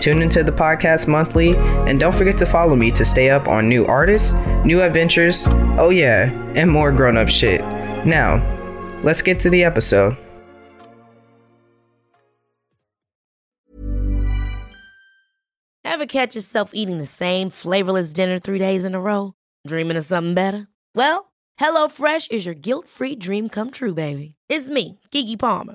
Tune into the podcast monthly, and don't forget to follow me to stay up on new artists, new adventures, oh yeah, and more grown up shit. Now, let's get to the episode. Ever catch yourself eating the same flavorless dinner three days in a row? Dreaming of something better? Well, HelloFresh is your guilt free dream come true, baby. It's me, Keke Palmer.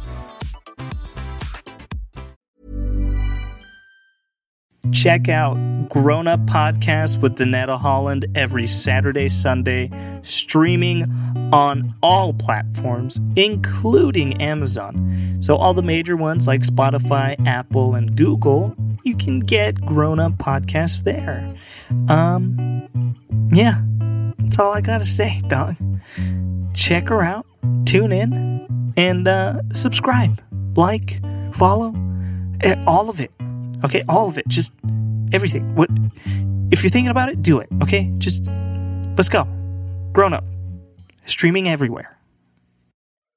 Check out Grown Up Podcast with Danetta Holland every Saturday, Sunday, streaming on all platforms, including Amazon. So, all the major ones like Spotify, Apple, and Google, you can get Grown Up Podcast there. Um, yeah, that's all I gotta say, dog. Check her out, tune in, and uh, subscribe, like, follow, eh, all of it. Okay, all of it. Just everything. What if you're thinking about it, do it. Okay? Just let's go. Grown up. Streaming everywhere.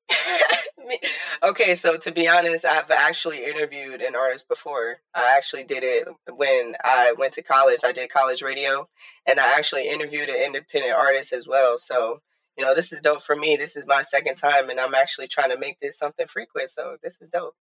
okay, so to be honest, I've actually interviewed an artist before. I actually did it when I went to college. I did college radio and I actually interviewed an independent artist as well. So, you know, this is dope for me. This is my second time and I'm actually trying to make this something frequent. So, this is dope.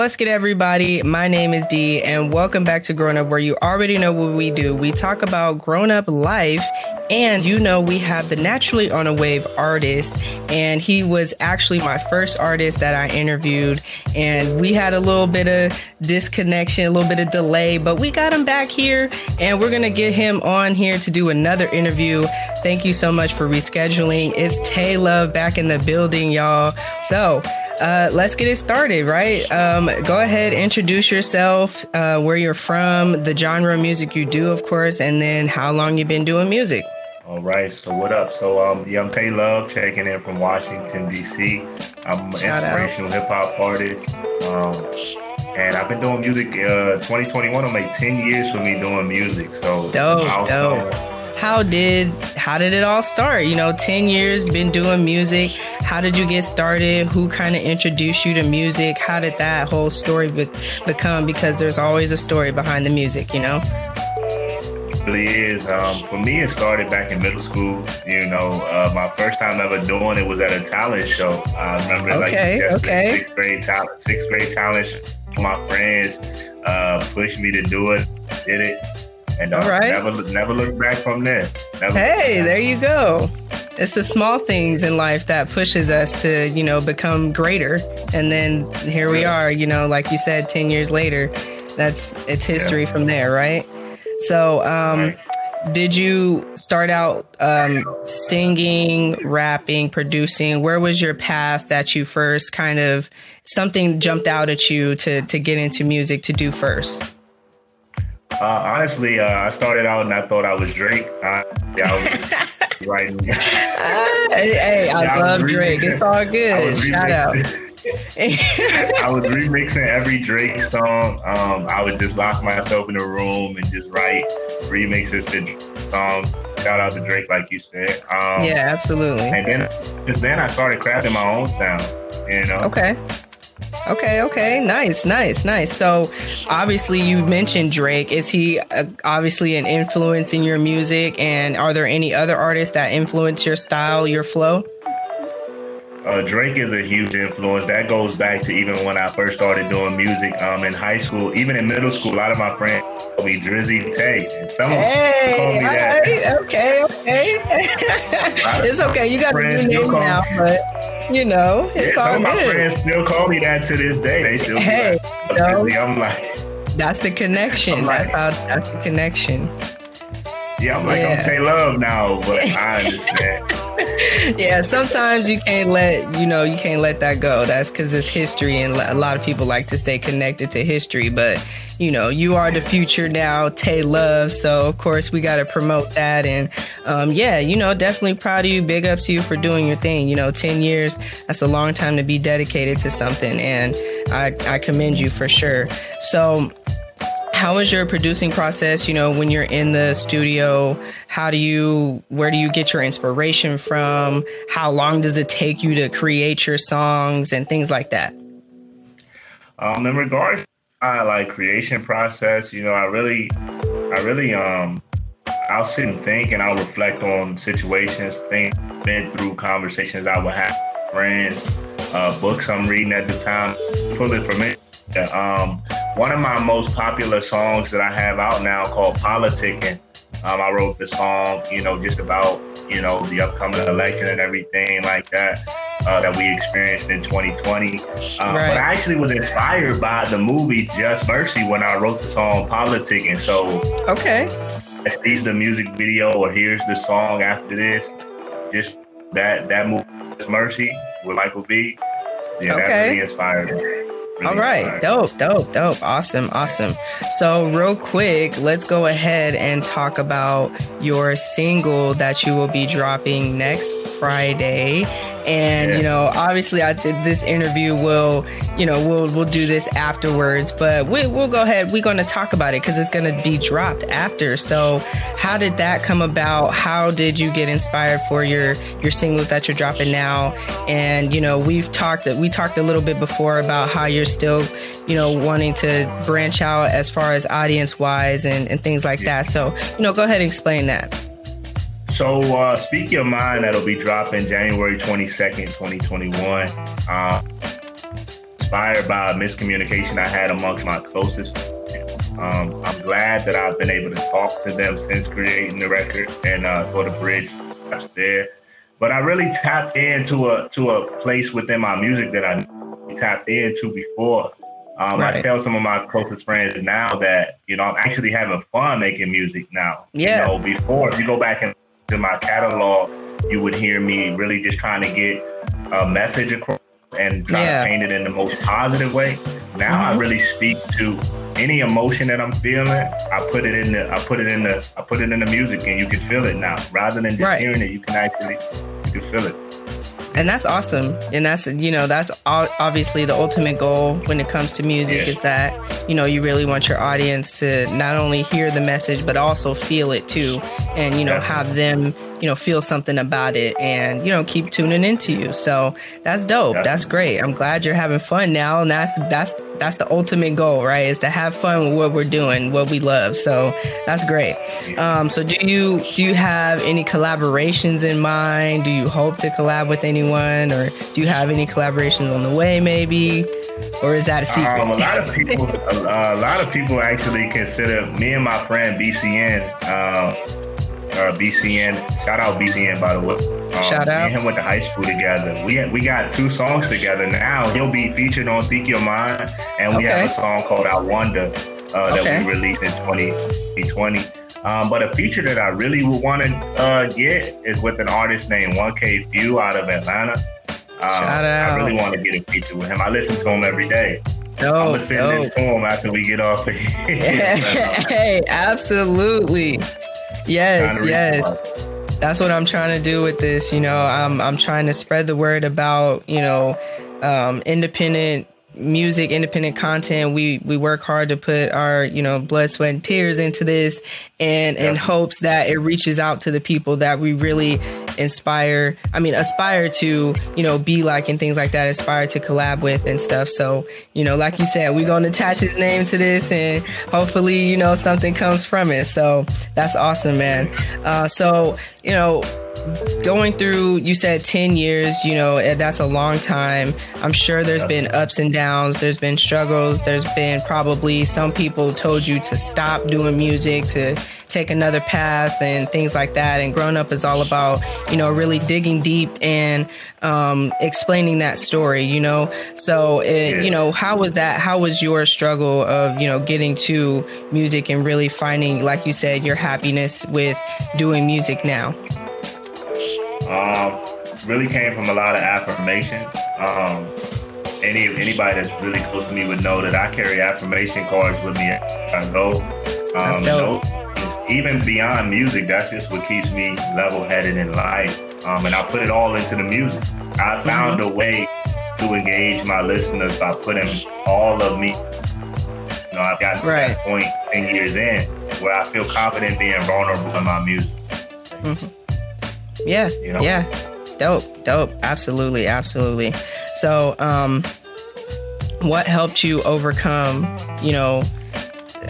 What's good, everybody? My name is Dee, and welcome back to Grown Up, where you already know what we do. We talk about grown up life, and you know, we have the Naturally on a Wave artist, and he was actually my first artist that I interviewed. And we had a little bit of disconnection, a little bit of delay, but we got him back here, and we're gonna get him on here to do another interview. Thank you so much for rescheduling. It's Tay Love back in the building, y'all. So, uh, let's get it started, right? Um, go ahead, introduce yourself, uh, where you're from, the genre of music you do, of course, and then how long you've been doing music. All right, so what up? So um, yeah, I'm Tay Love, checking in from Washington D.C. I'm an Shout inspirational hip hop artist, um, and I've been doing music. Uh, 2021 will make 10 years for me doing music. So dope, dope how did how did it all start you know 10 years been doing music how did you get started who kind of introduced you to music how did that whole story be- become because there's always a story behind the music you know really is. Um, for me, it started back in middle school. You know, uh, my first time ever doing it was at a talent show. I remember okay, like okay. sixth grade talent, sixth grade talent. Show. My friends uh, pushed me to do it. Did it and uh, All right. never never look back from there. Never hey, there you go. It's the small things in life that pushes us to, you know, become greater. And then here we are, you know, like you said, 10 years later, that's it's history yeah. from there, right? So, um, right. did you start out um, singing, rapping, producing? Where was your path that you first kind of something jumped out at you to to get into music to do first? Uh, honestly, uh, I started out and I thought I was Drake. I, yeah, I was writing. hey, I, I love Drake. It's all good. Shout out. I was remixing every Drake song. Um, I would just lock myself in a room and just write remixes to songs. Shout out to Drake, like you said. Um, yeah, absolutely. And then, just then, I started crafting my own sound. You know. Okay. Okay, okay, nice, nice, nice. So, obviously, you mentioned Drake. Is he uh, obviously an influence in your music? And are there any other artists that influence your style, your flow? Uh, Drake is a huge influence. That goes back to even when I first started doing music um, in high school, even in middle school. A lot of my friends me Drizzy Tay. And Some hey, call me that. okay, okay. it's okay. You got a new name now, but you know, it's yeah, all good. my friends still call me that to this day. They still hey, like, I'm like, that's the connection. Like, that's, how, that's the connection. Yeah, I'm like, yeah. I'm Tay Love now, but I understand. Yeah, sometimes you can't let, you know, you can't let that go. That's because it's history, and a lot of people like to stay connected to history. But, you know, you are the future now, Tay Love. So, of course, we got to promote that. And, um, yeah, you know, definitely proud of you. Big ups to you for doing your thing. You know, 10 years, that's a long time to be dedicated to something. And I, I commend you for sure. So, how is your producing process you know when you're in the studio? How do you where do you get your inspiration from? How long does it take you to create your songs and things like that? Um in regards to my like creation process you know i really i really um i'll sit and think and i'll reflect on situations think been through conversations i would have friends uh books i'm reading at the time. Full information. Um one of my most popular songs that I have out now called Politicking. Um, I wrote the song, you know, just about, you know, the upcoming election and everything like that uh, that we experienced in 2020. Um, right. But I actually was inspired by the movie Just Mercy when I wrote the song Politicking. So, okay. I sees the music video or hears the song after this, just that that movie Just Mercy with Michael B. Yeah, okay. that really inspired me. All right. Dope, dope, dope. Awesome, awesome. So, real quick, let's go ahead and talk about your single that you will be dropping next Friday. And, yeah. you know, obviously, I think this interview will, you know, we'll, we'll do this afterwards, but we, we'll go ahead. We're going to talk about it because it's going to be dropped after. So, how did that come about? How did you get inspired for your, your singles that you're dropping now? And, you know, we've talked, we talked a little bit before about how you're still, you know, wanting to branch out as far as audience wise and, and things like that. So, you know, go ahead and explain that. So, uh, Speak Your Mind, that'll be dropping January 22nd, 2021. Uh, inspired by a miscommunication I had amongst my closest. Um, I'm glad that I've been able to talk to them since creating the record and uh, for the bridge there. But I really tapped into a to a place within my music that I tapped into before. Um, right. I tell some of my closest friends now that you know I'm actually having fun making music now. Yeah. You know, before if you go back into my catalog, you would hear me really just trying to get a message across and try yeah. to paint it in the most positive way. Now mm-hmm. I really speak to any emotion that I'm feeling. I put it in the I put it in the I put it in the music, and you can feel it now. Rather than just right. hearing it, you can actually you can feel it and that's awesome. And that's you know that's obviously the ultimate goal when it comes to music is that you know you really want your audience to not only hear the message but also feel it too. And you know have them you know feel something about it and you know keep tuning into you. So that's dope. That's great. I'm glad you're having fun now. And that's that's that's the ultimate goal right is to have fun with what we're doing what we love so that's great um, so do you do you have any collaborations in mind do you hope to collab with anyone or do you have any collaborations on the way maybe or is that a secret? Um, a lot of people, a, a, lot of people actually consider me and my friend BCN. Uh, uh, BCN. Shout out BCN, by the way. Um, Shout out. Me and him went to high school together. We we got two songs together now. He'll be featured on Speak Your Mind, and we okay. have a song called I Wonder uh, that okay. we released in 2020. Um, but a feature that I really would want to uh, get is with an artist named 1K Phew out of Atlanta. Um, Shout out. I really want to get a feature with him. I listen to him every day. I'm gonna send this to him after we get off. hey, absolutely. Yes, yes. That's what I'm trying to do with this. You know, I'm I'm trying to spread the word about you know um, independent music, independent content. We we work hard to put our you know blood, sweat, and tears into this, and in hopes that it reaches out to the people that we really inspire, I mean, aspire to, you know, be like and things like that, aspire to collab with and stuff. So, you know, like you said, we're going to attach his name to this and hopefully, you know, something comes from it. So that's awesome, man. Uh, so, you know, going through you said 10 years you know eh, that's a long time. I'm sure there's been ups and downs. There's been struggles. There's been probably some people told you to stop doing music to take another path and things like that. And grown up is all about you know really digging deep and um, explaining that story you know? So it, you know how was that? How was your struggle of you know getting to music and really finding like you said your happiness with doing music now um, really came from a lot of affirmation. Um, any anybody that's really close to me would know that I carry affirmation cards with me I go. Um, so even beyond music, that's just what keeps me level-headed in life. Um, and I put it all into the music. I found mm-hmm. a way to engage my listeners by putting all of me. You know, I've gotten to right. that point ten years in where I feel confident being vulnerable in my music. Mm-hmm. Yeah. You know? Yeah. Dope. Dope. Absolutely. Absolutely. So, um, what helped you overcome, you know,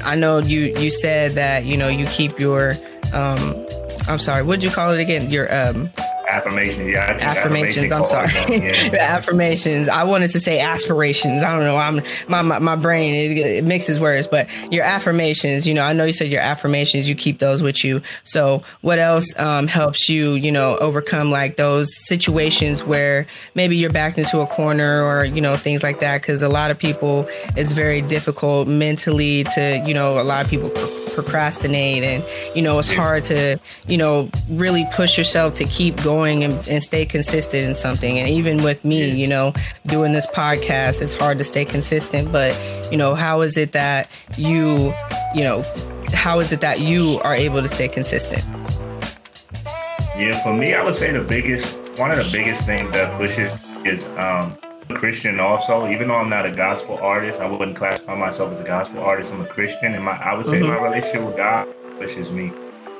I know you, you said that, you know, you keep your, um, I'm sorry, what did you call it again? Your, um, affirmations. Yeah, affirmations. I'm sorry. Yeah. affirmations. I wanted to say aspirations. I don't know. I'm my my, my brain it, it, mixes words, but your affirmations. You know, I know you said your affirmations. You keep those with you. So, what else um, helps you? You know, overcome like those situations where maybe you're backed into a corner or you know things like that. Because a lot of people, it's very difficult mentally to you know a lot of people procrastinate and you know it's hard to you know really push yourself to keep going and, and stay consistent in something. And even with me you know doing this podcast it's hard to stay consistent. But you know how is it that you you know how is it that you are able to stay consistent? Yeah for me i would say the biggest one of the biggest things that pushes is um Christian also. Even though I'm not a gospel artist, I wouldn't classify myself as a gospel artist. I'm a Christian, and my I would say mm-hmm. my relationship with God pushes me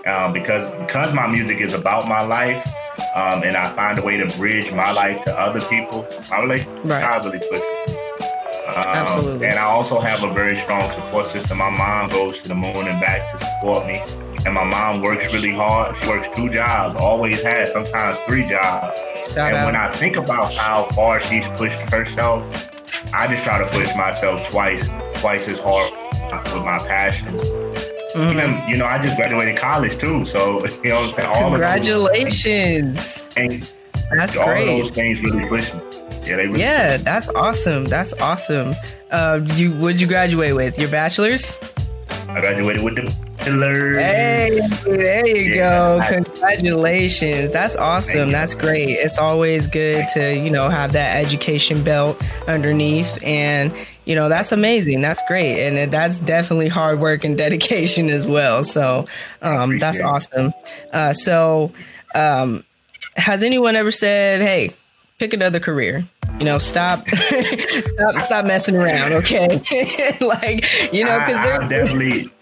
um, because because my music is about my life, um, and I find a way to bridge my life to other people. My relationship right. God really pushes me. Um, Absolutely. And I also have a very strong support system. My mom goes to the moon and back to support me. And my mom works really hard. She works two jobs, always has, sometimes three jobs. Shout and out. when I think about how far she's pushed herself, I just try to push myself twice, twice as hard with my passions. Mm-hmm. Even, you know, I just graduated college too, so you know what I'm saying. All Congratulations! and that's all great. All those things really push me. Yeah, they really yeah, that's awesome. That's awesome. Uh, you what did you graduate with? Your bachelor's? I graduated with the. Hey, there you yeah, go. Congratulations. That's awesome. That's great. It's always good to, you know, have that education belt underneath and you know, that's amazing. That's great. And that's definitely hard work and dedication as well. So, um, that's awesome. Uh, so, um, has anyone ever said, Hey, pick another career? You know, stop, stop, stop messing around. Okay. like, you know, cause they're definitely,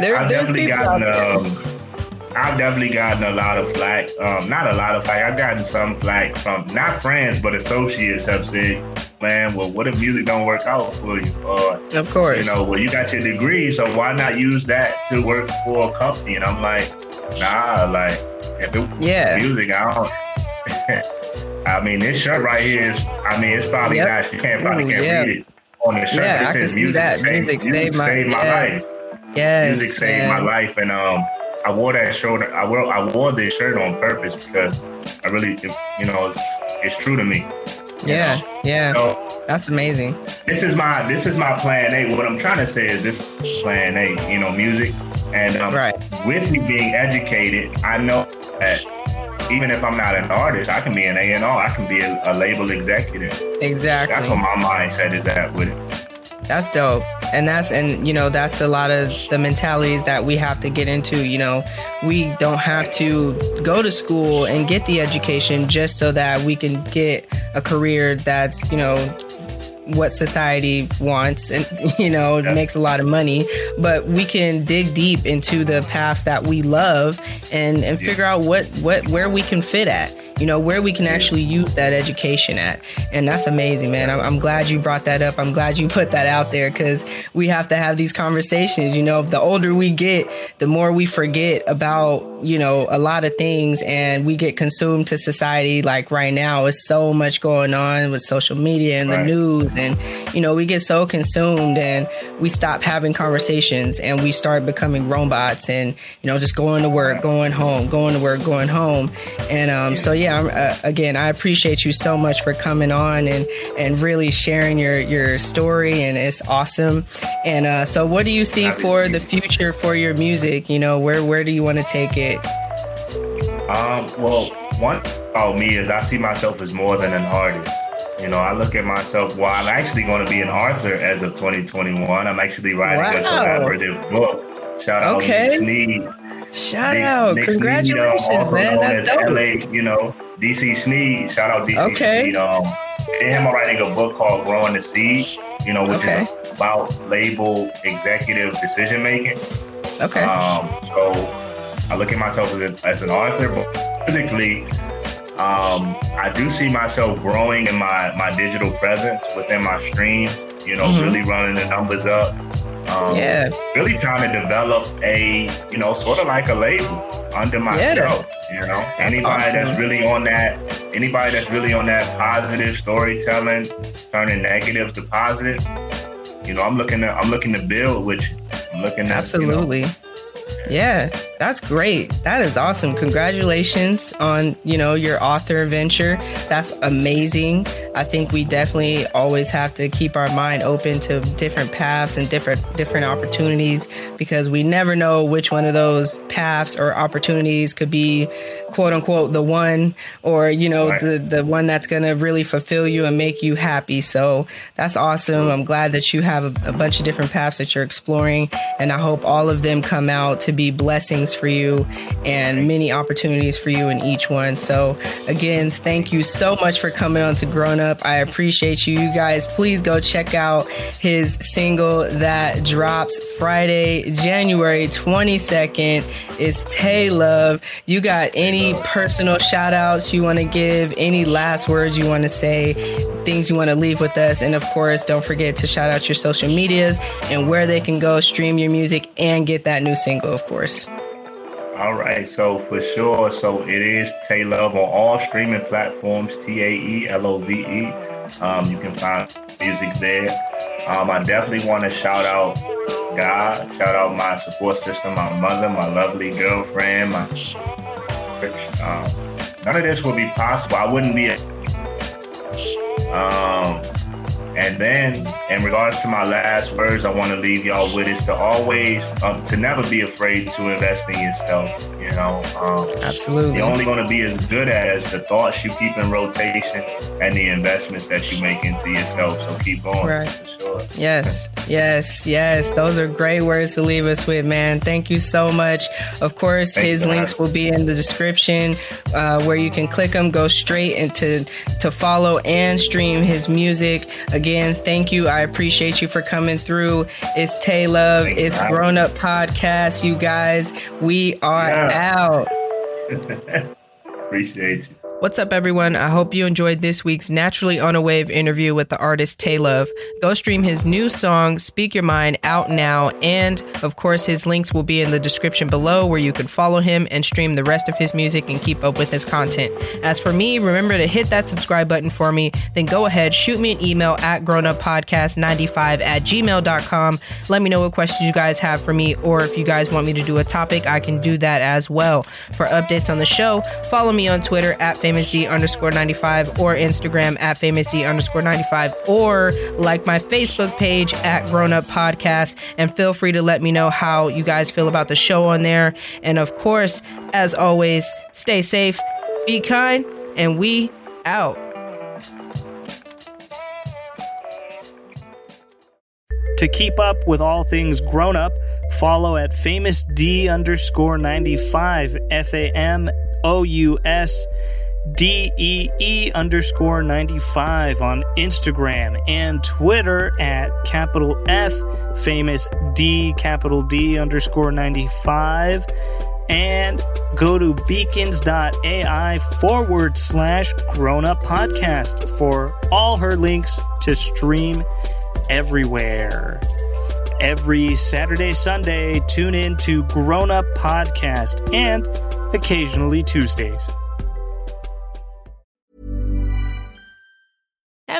there, I've definitely gotten. Um, I've definitely gotten a lot of flack. Um, not a lot of flack. I've gotten some flack from not friends, but associates have said, "Man, well, what if music don't work out for you?" Or, of course, you know, well, you got your degree, so why not use that to work for a company? And I'm like, nah, like if it yeah. music, I don't. I mean, this shirt right here is. I mean, it's probably yep. not. You can't probably Ooh, can't yeah. read it on the shirt. Yeah, I can see that. Saved, music saved my, saved my yes. life. Yes, music saved man. my life, and um, I wore that shirt. I wore I wore this shirt on purpose because I really, you know, it's, it's true to me. Yeah, know? yeah. So, That's amazing. This is my this is my plan A. What I'm trying to say is this plan A. You know, music, and um, right. with me being educated, I know that even if I'm not an artist, I can be an A and R. I can be a, a label executive. Exactly. That's what my mindset is at with it. That's dope. And that's, and you know, that's a lot of the mentalities that we have to get into. You know, we don't have to go to school and get the education just so that we can get a career that's, you know, what society wants and you know yeah. makes a lot of money but we can dig deep into the paths that we love and and yeah. figure out what what where we can fit at you know, where we can actually use that education at. And that's amazing, man. I'm, I'm glad you brought that up. I'm glad you put that out there because we have to have these conversations. You know, the older we get, the more we forget about, you know, a lot of things and we get consumed to society. Like right now, it's so much going on with social media and the right. news. And, you know, we get so consumed and we stop having conversations and we start becoming robots and, you know, just going to work, going home, going to work, going home. And um, so, yeah, uh, again, I appreciate you so much for coming on and and really sharing your your story, and it's awesome. And uh, so, what do you see for the future for your music? You know, where where do you want to take it? Um, well, one about me is I see myself as more than an artist. You know, I look at myself. Well, I'm actually going to be an author as of 2021. I'm actually writing wow. a collaborative book. Shout out okay. to Sneed Shout out. Congratulations, Sneed, um, man. That's dope. LA, you know, DC Sneed. Shout out DC okay. Sneed. Um, and him writing a book called Growing the Seed, you know, which okay. is about label executive decision making. Okay. Um, so I look at myself as, a, as an author, but physically, um, I do see myself growing in my, my digital presence within my stream, you know, mm-hmm. really running the numbers up. Um, yeah. Really trying to develop a, you know, sort of like a label under my yeah. You know, that's anybody awesome. that's really on that, anybody that's really on that positive storytelling, turning negatives to positive. You know, I'm looking to, I'm looking to build, which I'm looking at. Absolutely. You know, yeah, that's great. That is awesome. Congratulations on, you know, your author venture. That's amazing. I think we definitely always have to keep our mind open to different paths and different different opportunities because we never know which one of those paths or opportunities could be quote unquote the one or you know right. the the one that's going to really fulfill you and make you happy. So that's awesome. I'm glad that you have a, a bunch of different paths that you're exploring and I hope all of them come out to be blessings for you and many opportunities for you in each one. So again, thank you so much for coming on to Grown up. I appreciate you. You guys, please go check out his single that drops Friday, January 22nd. It's Tay Love. You got any personal shout outs you want to give? Any last words you want to say? Things you want to leave with us? And of course, don't forget to shout out your social medias and where they can go stream your music and get that new single, of course. All right, so for sure, so it is Tay Love on all streaming platforms, T A E L O V E. Um, you can find music there. Um, I definitely want to shout out God, shout out my support system, my mother, my lovely girlfriend, my um, none of this would be possible. I wouldn't be. A, um, and then, in regards to my last words, I want to leave y'all with is to always, um, to never be afraid to invest in yourself. You know, um, absolutely. You're only going to be as good as the thoughts you keep in rotation and the investments that you make into yourself. So keep going. Right. Yes, yes, yes. Those are great words to leave us with, man. Thank you so much. Of course, Thank his links will be in the description uh, where you can click them, go straight into to follow and stream his music. Again, thank you. I appreciate you for coming through. It's Tay Love. Thank it's Grown Up Podcast. You guys, we are yeah. out. appreciate you. What's up, everyone? I hope you enjoyed this week's Naturally on a Wave interview with the artist Tay Love. Go stream his new song, Speak Your Mind, out now. And of course, his links will be in the description below where you can follow him and stream the rest of his music and keep up with his content. As for me, remember to hit that subscribe button for me. Then go ahead, shoot me an email at grownuppodcast95 at gmail.com. Let me know what questions you guys have for me, or if you guys want me to do a topic, I can do that as well. For updates on the show, follow me on Twitter at famousd underscore 95 or Instagram at famousd underscore 95 or like my Facebook page at Grown Up Podcast. And feel free to let me know how you guys feel about the show on there. And of course, as always, stay safe, be kind, and we out. To keep up with all things grown up, follow at famous D underscore 95 F A M O U S DEE underscore 95 on Instagram and Twitter at capital F famous D capital D underscore 95 and go to beacons.ai forward slash grown up podcast for all her links to stream everywhere. Every Saturday, Sunday, tune in to Grown Up Podcast and occasionally Tuesdays.